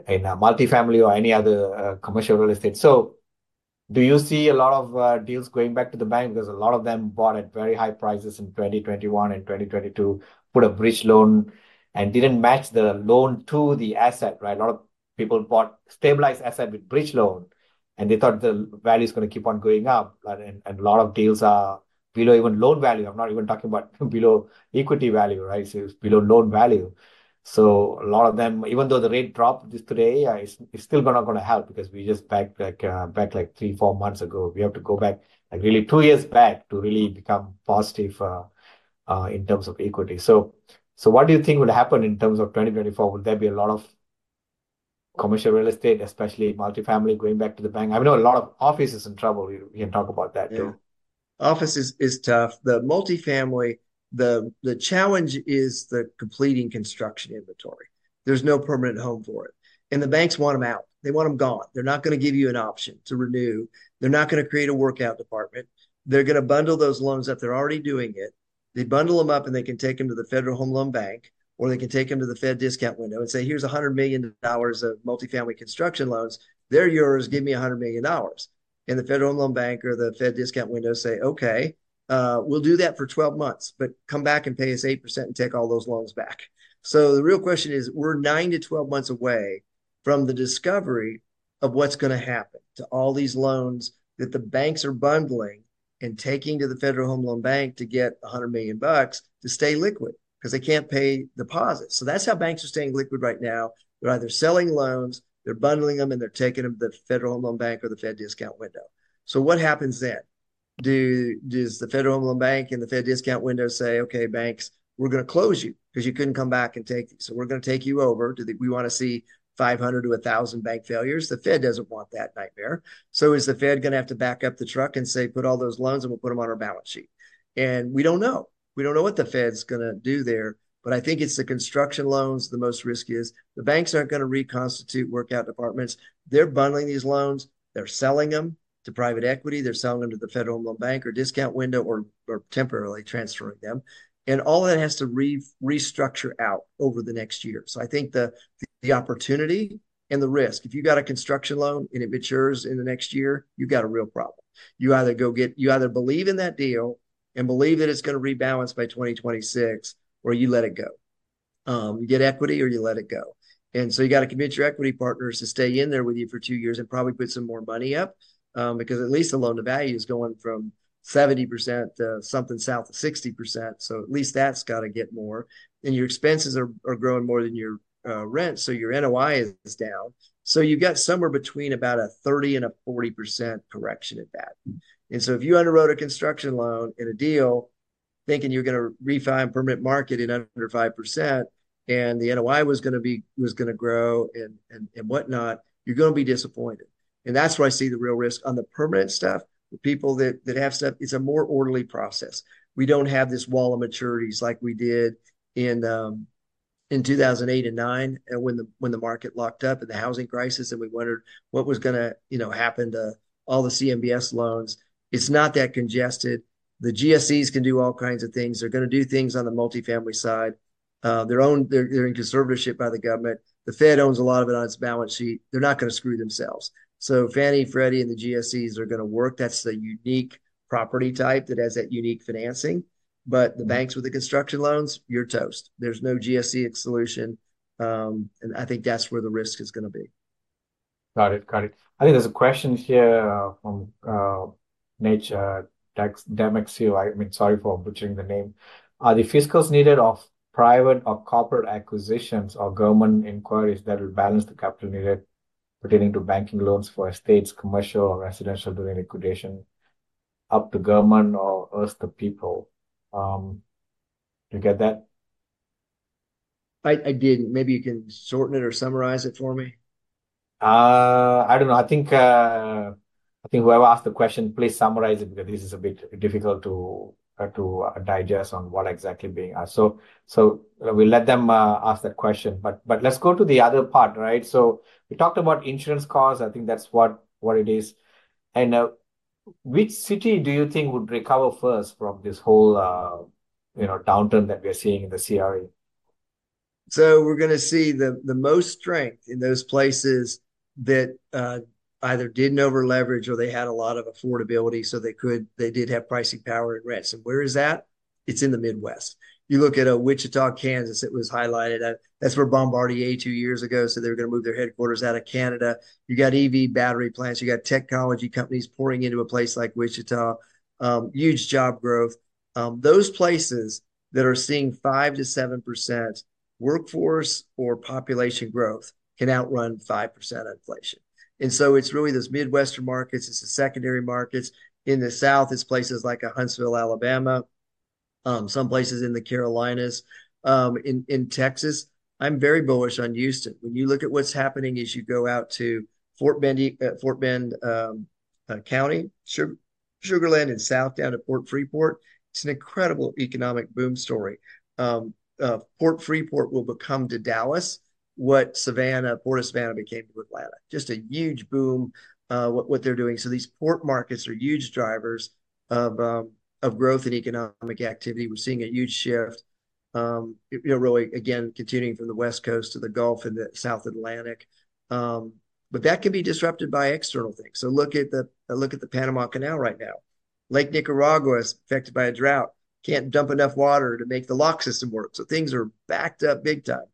in a multifamily or any other uh, commercial real estate. So do you see a lot of uh, deals going back to the bank? Because a lot of them bought at very high prices in 2021 and 2022, put a bridge loan and didn't match the loan to the asset, right? A lot of people bought stabilized asset with bridge loan, and they thought the value is going to keep on going up. And, and a lot of deals are below even loan value. I'm not even talking about *laughs* below equity value, right? So it's below loan value. So a lot of them, even though the rate dropped this today, uh, it's, it's still not going to help because we just back like uh, back like three, four months ago. We have to go back like really two years back to really become positive uh, Uh, in terms of equity. So, what do you think will happen in terms of 2024? Will there be a lot of commercial real estate, especially multifamily, going back to the bank? I know a lot of offices in trouble. We can talk about that Yeah. too. Office is, is tough. The multifamily, the the challenge is the completing construction inventory. There's no permanent home for it. And the banks want them out. They want them gone. They're not going to give you an option to renew. They're not going to create a workout department. They're going to bundle those loans up. They're already doing it. They bundle them up and they can take them to the Federal Home Loan Bank or they can take them to the Fed discount window and say, here's $100 million of multifamily construction loans. They're yours. Give me $100 million and the Federal Home Loan Bank or the Fed discount window say, okay, uh, we'll do that for 12 months, but come back and pay us 8% and take all those loans back. So the real question is we're nine to 12 months away from the discovery of what's going to happen to all these loans that the banks are bundling and taking to the Federal Home Loan Bank to get 100 million bucks to stay liquid because they can't pay deposits. So that's how banks are staying liquid right now. They're either selling loans they're bundling them and they're taking them to the Federal Home Loan Bank or the Fed discount window. So what happens then? Do does the Federal Home Loan Bank and the Fed discount window say, okay, banks, we're going to close you because you couldn't come back and take these. So we're going to take you over. Do we want to see 500 to 1,000 bank failures? The Fed doesn't want that nightmare. So is the Fed going to have to back up the truck and say, put all those loans and we'll put them on our balance sheet? And we don't know. We don't know what the Fed's going to do there. But I think it's the construction loans the most risky is. The banks aren't going to reconstitute workout departments. They're bundling these loans. They're selling them to private equity. They're selling them to the Federal Home Loan Bank or discount window or, or temporarily transferring them. And all that has to re, restructure out over the next year. So I think the, the opportunity and the risk, if you got a construction loan and it matures in the next year, you've got a real problem. You either go get, you either believe in that deal and believe that it's going to rebalance by 2026 or you let it go. Um, you get equity or you let it go. And so you got to convince your equity partners to stay in there with you for two years and probably put some more money up um, because at least the loan to value is going from 70% to something south of 60%. So at least that's got to get more. And your expenses are, are growing more than your uh, rent. So your NOI is down. So you've got somewhere between about a 30 and a 40% correction at that. And so if you underwrote a construction loan in a deal thinking you're going to refi and permanent market in under 5% and the NOI was going to be was going to grow and, and and whatnot, you're going to be disappointed. And that's where I see the real risk on the permanent stuff. The people that that have stuff, it's a more orderly process. We don't have this wall of maturities like we did in um, in 2008 and 9 and when the when the market locked up and the housing crisis and we wondered what was going to you know happen to all the CMBS loans. It's not that congested. The GSEs can do all kinds of things. They're going to do things on the multifamily side Uh, they're they're, they're in conservatorship by the government. The Fed owns a lot of it on its balance sheet. They're not going to screw themselves. So Fannie, Freddie, and the GSEs are going to work. That's the unique property type that has that unique financing. But the mm-hmm. banks with the construction loans, you're toast. There's no GSE solution. Um, and I think that's where the risk is going to be. Got it. Got it. I think there's a question here uh, from uh, Nate uh, Demexio. I mean, sorry for butchering the name. Are the fiscals needed of private or corporate acquisitions or government inquiries that will balance the capital needed pertaining to banking loans for estates, commercial or residential during liquidation, up to government or us, the people? Um, you get that? I, I didn't. Maybe you can shorten it or summarize it for me. Uh, I don't know. I think uh, I think whoever asked the question, please summarize it because this is a bit difficult to uh, to uh, digest on what exactly being asked. So so we'll let them uh, ask that question. But but let's go to the other part, right? So we talked about insurance costs. I think that's what what it is. And uh, which city do you think would recover first from this whole uh, you know downturn that we're seeing in the CRE? So we're going to see the the most strength in those places that uh, either didn't over leverage or they had a lot of affordability, so they could they did have pricing power and rents. And where is that? It's in the Midwest. You look at a uh, Wichita, Kansas. It was highlighted. Uh, that's where Bombardier two years ago said they were going to move their headquarters out of Canada. You got EV battery plants. You got technology companies pouring into a place like Wichita. Um, huge job growth. Um, those places that are seeing five to seven percent workforce or population growth can outrun 5% inflation. And so it's really those Midwestern markets, it's the secondary markets. In the South, it's places like Huntsville, Alabama, um, some places in the Carolinas, um, in, in Texas. I'm very bullish on Houston. When you look at what's happening as you go out to Fort Bend, uh, Fort Bend um, uh, County, Sugar, Sugarland, and south down to Port Freeport, it's an incredible economic boom story. Um, uh, Port Freeport will become to Dallas what Savannah, Port of Savannah became to Atlanta. Just a huge boom, uh, what, what they're doing. So these port markets are huge drivers of um, of growth and economic activity. We're seeing a huge shift. Um, you know, really again continuing from the west coast to the Gulf and the South Atlantic. Um, but that can be disrupted by external things. So look at the look at the Panama Canal right now. Lake Nicaragua is affected by a drought can't dump enough water to make the lock system work. So things are backed up big time.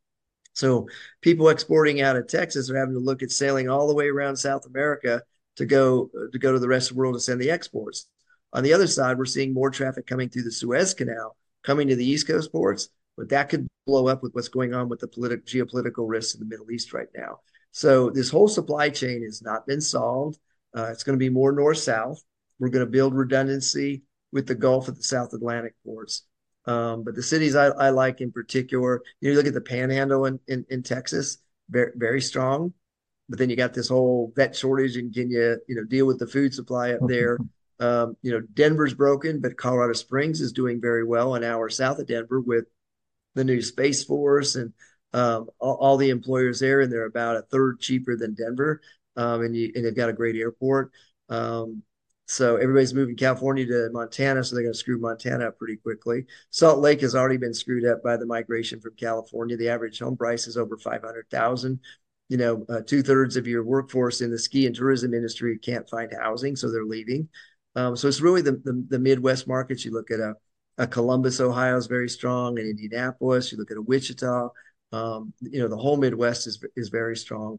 So people exporting out of Texas are having to look at sailing all the way around South America to go to go to the rest of the world to send the exports. On the other side, we're seeing more traffic coming through the Suez Canal, coming to the East Coast ports, but that could blow up with what's going on with the political geopolitical risks in the Middle East right now. So this whole supply chain has not been solved. Uh, it's going to be more north south. We're going to build redundancy with the Gulf of the South Atlantic ports. Um, but the cities I, I, like in particular, you, know, you look at the Panhandle in, in, in, Texas, very very strong. But then you got this whole vet shortage, and can you you know deal with the food supply up there? Um, you know, Denver's broken, but Colorado Springs is doing very well, an hour south of Denver with the new Space Force and um, all, all, the employers there, and they're about a third cheaper than Denver, um, and you and they've got a great airport. Um, so everybody's moving California to Montana, so they're going to screw Montana up pretty quickly. Salt Lake has already been screwed up by the migration from California. The average home price is over five hundred thousand. You know, uh, two thirds of your workforce in the ski and tourism industry can't find housing, so they're leaving. Um, so it's really the, the, the Midwest markets. You look at a, a Columbus, Ohio is very strong, and Indianapolis. You look at a Wichita. Um, you know, the whole Midwest is is very strong.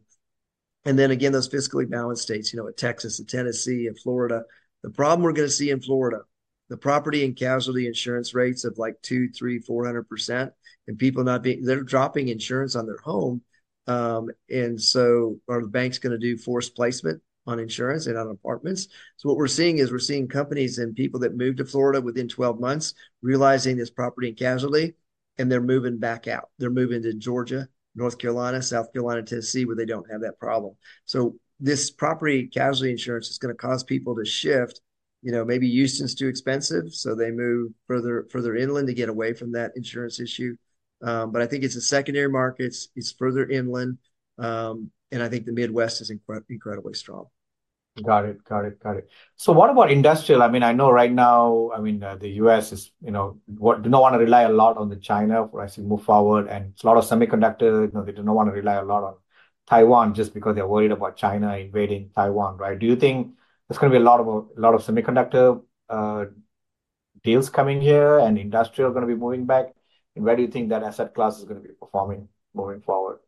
And then again, those fiscally balanced states. You know, a Texas, a Tennessee, a Florida the problem we're going to see in Florida, the property and casualty insurance rates of like two, three, four hundred percent, and people not being they're dropping insurance on their home, um, and so are the banks going to do forced placement on insurance and on apartments? So what we're seeing is we're seeing companies and people that moved to Florida within 12 months realizing this property and casualty, and they're moving back out. They're moving to Georgia, North Carolina, South Carolina, Tennessee, where they don't have that problem. So this property casualty insurance is going to cause people to shift. You know, maybe Houston's too expensive, so they move further further inland to get away from that insurance issue. Um, but I think it's the secondary markets, it's further inland, um, and I think the Midwest is incre- incredibly strong. Got it. Got it. Got it. So what about industrial? I mean, I know right now, I mean, uh, the US is, you know, what do not want to rely a lot on the China for as we move forward, and a lot of semiconductor, you know, they do not want to rely a lot on Taiwan just because they're worried about China invading Taiwan, right? Do you think there's going to be a lot of a lot of semiconductor uh, deals coming here and industrial going to be moving back? And where do you think that asset class is going to be performing moving forward?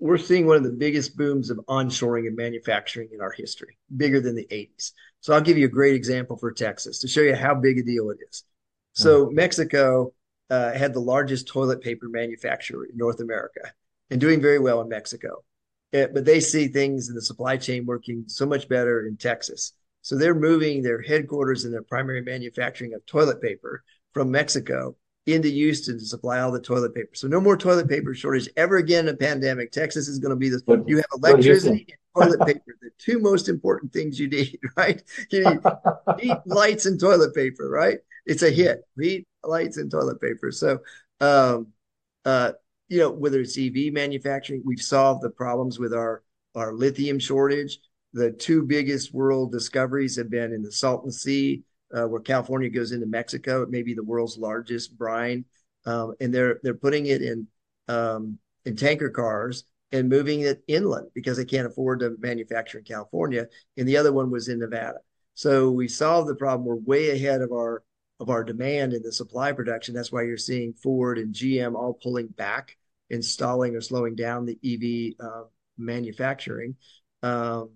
We're seeing one of the biggest booms of onshoring and manufacturing in our history, bigger than the 80s. So I'll give you a great example for Texas to show you how big a deal it is. So mm-hmm. Mexico uh, had the largest toilet paper manufacturer in North America and doing very well in Mexico. It, eh, but they see things in the supply chain working so much better in Texas. So they're moving their headquarters and their primary manufacturing of toilet paper from Mexico into Houston to supply all the toilet paper. So no more toilet paper shortage ever again in a pandemic. Texas is going to be this. You have electricity and toilet paper, the two most important things you need, *laughs* right? You need *laughs* heat, lights, and toilet paper, right? It's a hit. Heat, lights, and toilet paper. So, um, uh, you know, whether it's EV manufacturing, we've solved the problems with our our lithium shortage. The two biggest world discoveries have been in the Salton Sea uh, where California goes into Mexico. It may be the world's largest brine, um, and they're they're putting it in um, in tanker cars and moving it inland because they can't afford to manufacture in California. And the other one was in Nevada. So we solved the problem. We're way ahead of our of our demand in the supply production. That's why you're seeing Ford and GM all pulling back, installing or slowing down the EV uh, manufacturing. Um,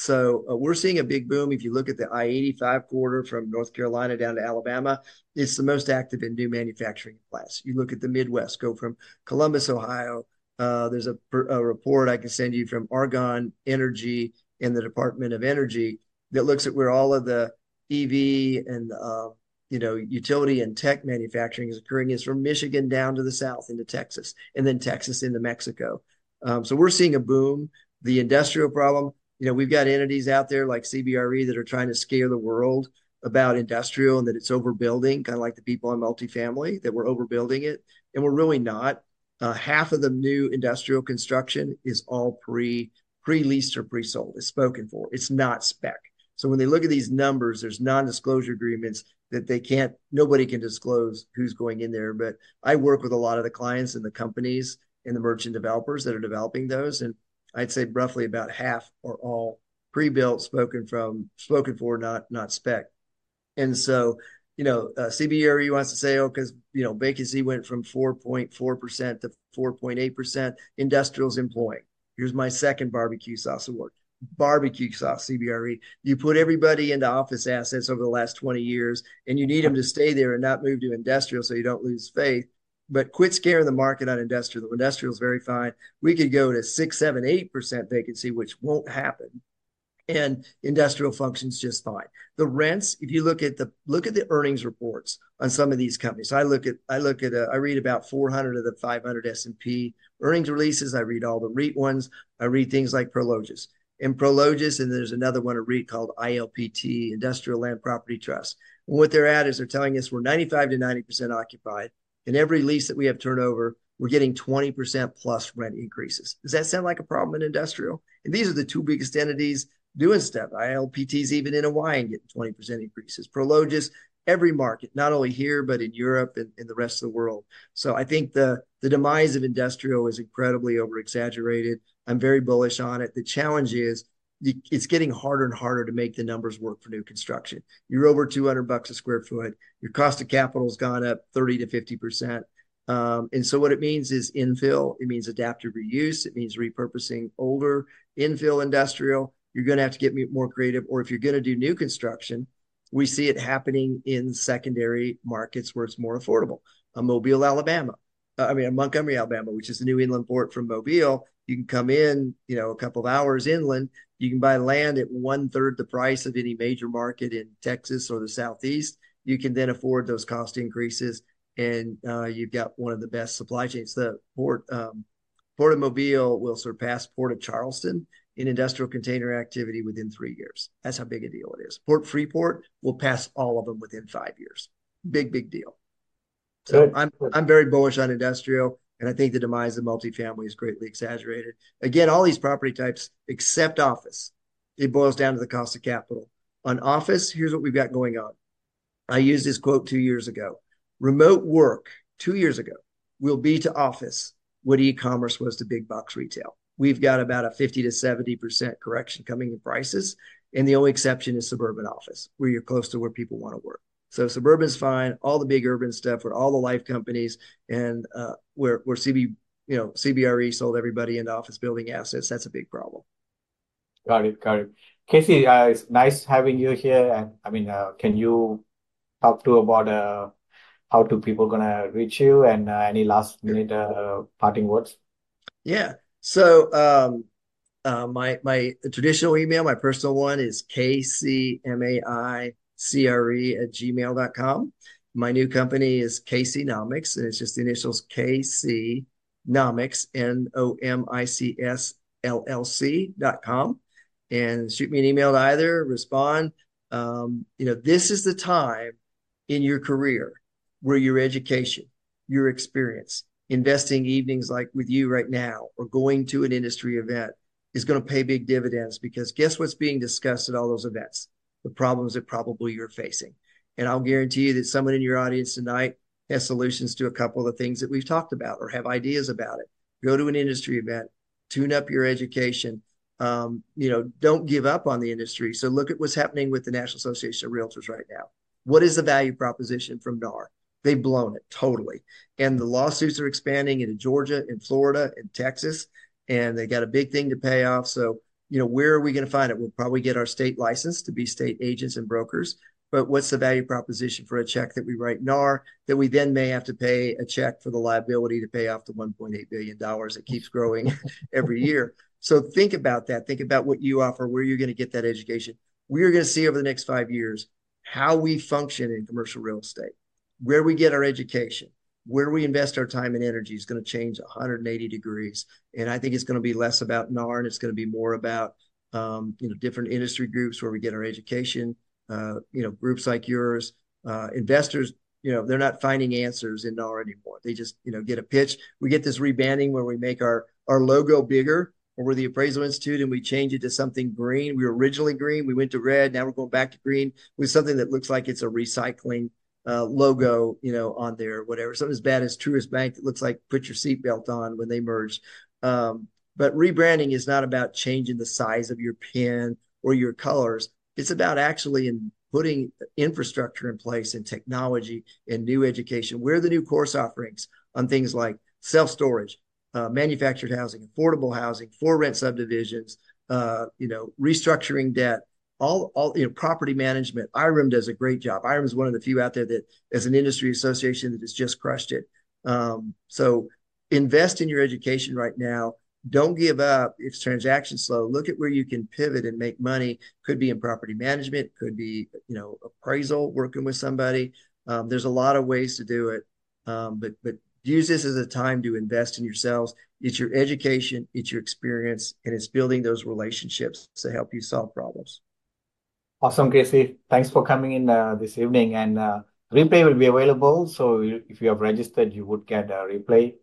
so uh, we're seeing a big boom. If you look at the I-85 corridor from North Carolina down to Alabama, it's the most active in new manufacturing class. You look at the Midwest, go from Columbus, Ohio. Uh, there's a, a, report I can send you from Argonne Energy in the Department of Energy that looks at where all of the EV and uh, you know utility and tech manufacturing is occurring is from Michigan down to the south into Texas, and then Texas into Mexico. Um, so we're seeing a boom. The industrial problem you know, we've got entities out there like CBRE that are trying to scare the world about industrial and that it's overbuilding, kind of like the people in multifamily, that we're overbuilding it. And we're really not. Uh, half of the new industrial construction is all pre pre leased or pre sold. It's spoken for. It's not spec. So when they look at these numbers, there's non disclosure agreements that they can't. Nobody can disclose who's going in there. But I work with a lot of the clients and the companies and the merchant developers that are developing those, and I'd say roughly about half are all pre-built, spoken from, spoken for, not not spec. And so, you know, uh, CBRE wants to say, oh, because you know vacancy went from 4.4 percent to 4.8 percent. Industrials employing. Here's my second barbecue sauce award. Barbecue sauce, CBRE. You put everybody into office assets over the last 20 years, and you need them to stay there and not move to industrial so you don't lose faith but quit scaring the market on industrial. The industrial is very fine. We could go to six, seven, eight percent vacancy, which won't happen, and industrial functions just fine. The rents, if you look at the look at the earnings reports on some of these companies, I look at I look at uh, I read about 400 of the 500 S and P earnings releases. I read all the REIT ones. I read things like Prologis and Prologis, and there's another one a REIT called ILPT, Industrial Land Property Trust. And what they're at is they're telling us we're 95 to 90 percent occupied in every lease that we have turnover, we're getting 20% plus rent increases. Does that sound like a problem in industrial? And these are the two biggest entities doing stuff. ILPT's even in Hawaii and getting 20% increases. Prologis, every market, not only here, but in Europe and in the rest of the world. So I think the, the demise of industrial is incredibly over exaggerated. I'm very bullish on it. The challenge is it's getting harder and harder to make the numbers work for new construction. You're over 200 bucks a square foot. Your cost of capital has gone up 30 to 50 percent. Um, and so what it means is infill. It means adaptive reuse. It means repurposing older infill industrial. You're going to have to get more creative. Or if you're going to do new construction, we see it happening in secondary markets where it's more affordable. A Mobile, Alabama. Uh, I mean, Montgomery, Alabama, which is the new inland port from Mobile. You can come in, you know, a couple of hours inland you can buy land at one third the price of any major market in Texas or the Southeast. You can then afford those cost increases, and uh, you've got one of the best supply chains. The port um, Port of Mobile will surpass Port of Charleston in industrial container activity within three years. That's how big a deal it is. Port Freeport will pass all of them within five years. Big, big deal. So Good. I'm I'm very bullish on industrial. And I think the demise of multifamily is greatly exaggerated. Again, all these property types, except office, it boils down to the cost of capital. On office, here's what we've got going on. I used this quote two years ago. Remote work two years ago will be to office what e-commerce was to big box retail. We've got about a 50 to 70% correction coming in prices. And the only exception is suburban office, where you're close to where people want to work. So suburban's fine. All the big urban stuff, where all the life companies and uh, where where CB you know CBRE sold everybody into office building assets. That's a big problem. Got it. Got it. Casey, uh, it's nice having you here. And I mean, uh, can you talk to about uh, how do people gonna reach you and uh, any last minute uh, parting words? Yeah. So um, uh, my my traditional email, my personal one is kcmai CRE at gmail.com. My new company is KC Nomics, and it's just the initials KC Nomics, N O M I C S L L C.com. And shoot me an email to either, respond. Um, you know, this is the time in your career where your education, your experience, investing evenings like with you right now, or going to an industry event is going to pay big dividends because guess what's being discussed at all those events? The problems that probably you're facing. And I'll guarantee you that someone in your audience tonight has solutions to a couple of the things that we've talked about or have ideas about it. Go to an industry event, tune up your education. Um, you know, don't give up on the industry. So look at what's happening with the National Association of Realtors right now. What is the value proposition from NAR? They've blown it totally. And the lawsuits are expanding into Georgia and Florida and Texas, and they got a big thing to pay off. So you know, where are we going to find it? We'll probably get our state license to be state agents and brokers. But what's the value proposition for a check that we write NAR that we then may have to pay a check for the liability to pay off the $1.8 billion that keeps growing *laughs* every year? So think about that. Think about what you offer, where you're going to get that education. We are going to see over the next five years how we function in commercial real estate, where we get our education, where we invest our time and energy is going to change 180 degrees. And I think it's going to be less about NAR and it's going to be more about, um, you know, different industry groups where we get our education, uh, you know, groups like yours, uh, investors, you know, they're not finding answers in NAR anymore. They just, you know, get a pitch. We get this rebranding where we make our, our logo bigger or we're the appraisal institute and we change it to something green. We were originally green. We went to red. Now we're going back to green with something that looks like it's a recycling uh, logo, you know, on there, whatever. Something as bad as Truist Bank that looks like put your seatbelt on when they merge. Um, but rebranding is not about changing the size of your pen or your colors. It's about actually in putting infrastructure in place and technology and new education. Where are the new course offerings on things like self storage, uh, manufactured housing, affordable housing, for rent subdivisions, uh, you know, restructuring debt, all all you know property management. IREM does a great job. IREM is one of the few out there that as an industry association that has just crushed it. Um, so invest in your education right now. Don't give up. If transactions slow. Look at where you can pivot and make money. Could be in property management. Could be you know appraisal working with somebody. Um, there's a lot of ways to do it. Um, but but use this as a time to invest in yourselves. It's your education. It's your experience. And it's building those relationships to help you solve problems Awesome, Casey. Thanks for coming in uh, this evening. And uh, replay will be available. So if you have registered, you would get a replay,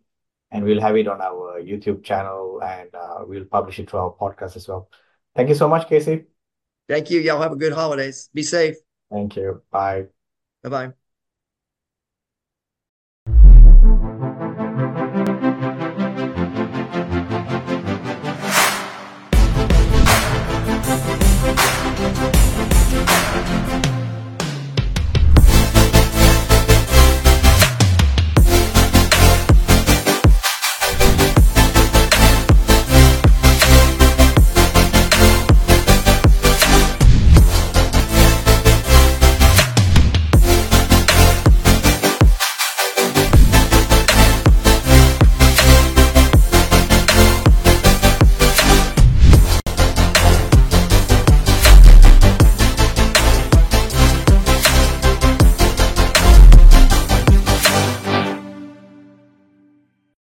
and we'll have it on our YouTube channel, and uh, we'll publish it to our podcast as well. Thank you so much, Casey. Thank you. Y'all have a good holidays. Be safe. Thank you. Bye. Bye bye.